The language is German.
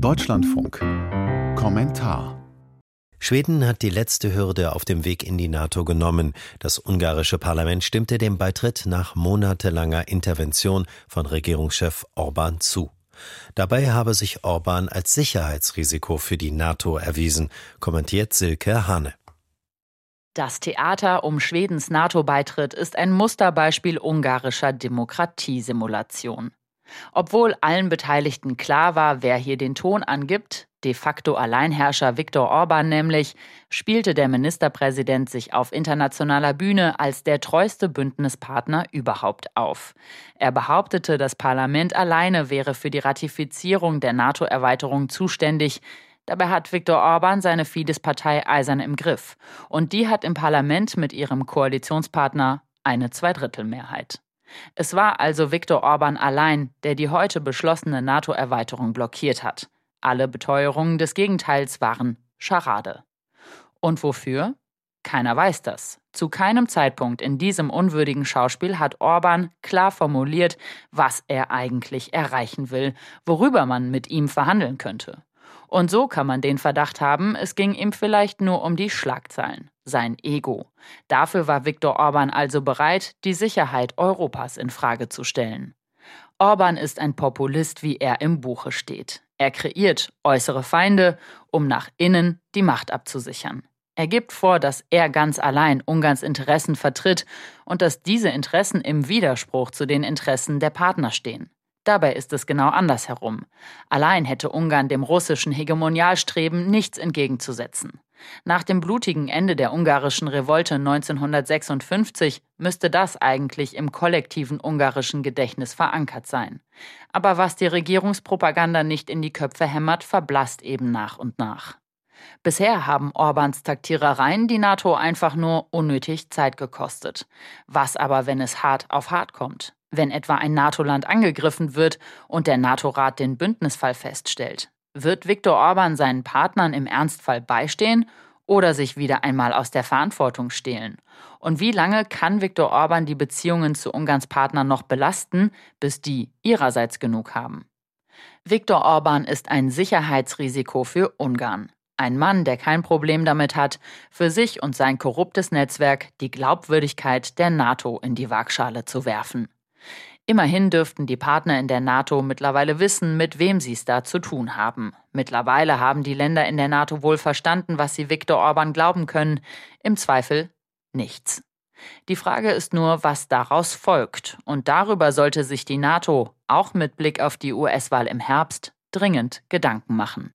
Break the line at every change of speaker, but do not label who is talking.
Deutschlandfunk. Kommentar.
Schweden hat die letzte Hürde auf dem Weg in die NATO genommen. Das ungarische Parlament stimmte dem Beitritt nach monatelanger Intervention von Regierungschef Orban zu. Dabei habe sich Orban als Sicherheitsrisiko für die NATO erwiesen, kommentiert Silke Hane.
Das Theater um Schwedens NATO-Beitritt ist ein Musterbeispiel ungarischer Demokratiesimulation. Obwohl allen Beteiligten klar war, wer hier den Ton angibt, de facto Alleinherrscher Viktor Orban nämlich, spielte der Ministerpräsident sich auf internationaler Bühne als der treueste Bündnispartner überhaupt auf. Er behauptete, das Parlament alleine wäre für die Ratifizierung der NATO-Erweiterung zuständig, Dabei hat Viktor Orban seine Fidesz-Partei eisern im Griff. Und die hat im Parlament mit ihrem Koalitionspartner eine Zweidrittelmehrheit. Es war also Viktor Orban allein, der die heute beschlossene NATO-Erweiterung blockiert hat. Alle Beteuerungen des Gegenteils waren Scharade. Und wofür? Keiner weiß das. Zu keinem Zeitpunkt in diesem unwürdigen Schauspiel hat Orban klar formuliert, was er eigentlich erreichen will, worüber man mit ihm verhandeln könnte. Und so kann man den Verdacht haben, es ging ihm vielleicht nur um die Schlagzeilen, sein Ego. Dafür war Viktor Orban also bereit, die Sicherheit Europas in Frage zu stellen. Orban ist ein Populist, wie er im Buche steht. Er kreiert äußere Feinde, um nach innen die Macht abzusichern. Er gibt vor, dass er ganz allein Ungarns Interessen vertritt und dass diese Interessen im Widerspruch zu den Interessen der Partner stehen. Dabei ist es genau andersherum. Allein hätte Ungarn dem russischen Hegemonialstreben nichts entgegenzusetzen. Nach dem blutigen Ende der ungarischen Revolte 1956 müsste das eigentlich im kollektiven ungarischen Gedächtnis verankert sein. Aber was die Regierungspropaganda nicht in die Köpfe hämmert, verblasst eben nach und nach. Bisher haben Orbans Taktierereien die NATO einfach nur unnötig Zeit gekostet. Was aber, wenn es hart auf hart kommt? Wenn etwa ein NATO-Land angegriffen wird und der NATO-Rat den Bündnisfall feststellt, wird Viktor Orban seinen Partnern im Ernstfall beistehen oder sich wieder einmal aus der Verantwortung stehlen? Und wie lange kann Viktor Orban die Beziehungen zu Ungarns Partnern noch belasten, bis die ihrerseits genug haben? Viktor Orban ist ein Sicherheitsrisiko für Ungarn. Ein Mann, der kein Problem damit hat, für sich und sein korruptes Netzwerk die Glaubwürdigkeit der NATO in die Waagschale zu werfen. Immerhin dürften die Partner in der NATO mittlerweile wissen, mit wem sie es da zu tun haben. Mittlerweile haben die Länder in der NATO wohl verstanden, was sie Viktor Orban glauben können. Im Zweifel nichts. Die Frage ist nur, was daraus folgt. Und darüber sollte sich die NATO, auch mit Blick auf die US-Wahl im Herbst, dringend Gedanken machen.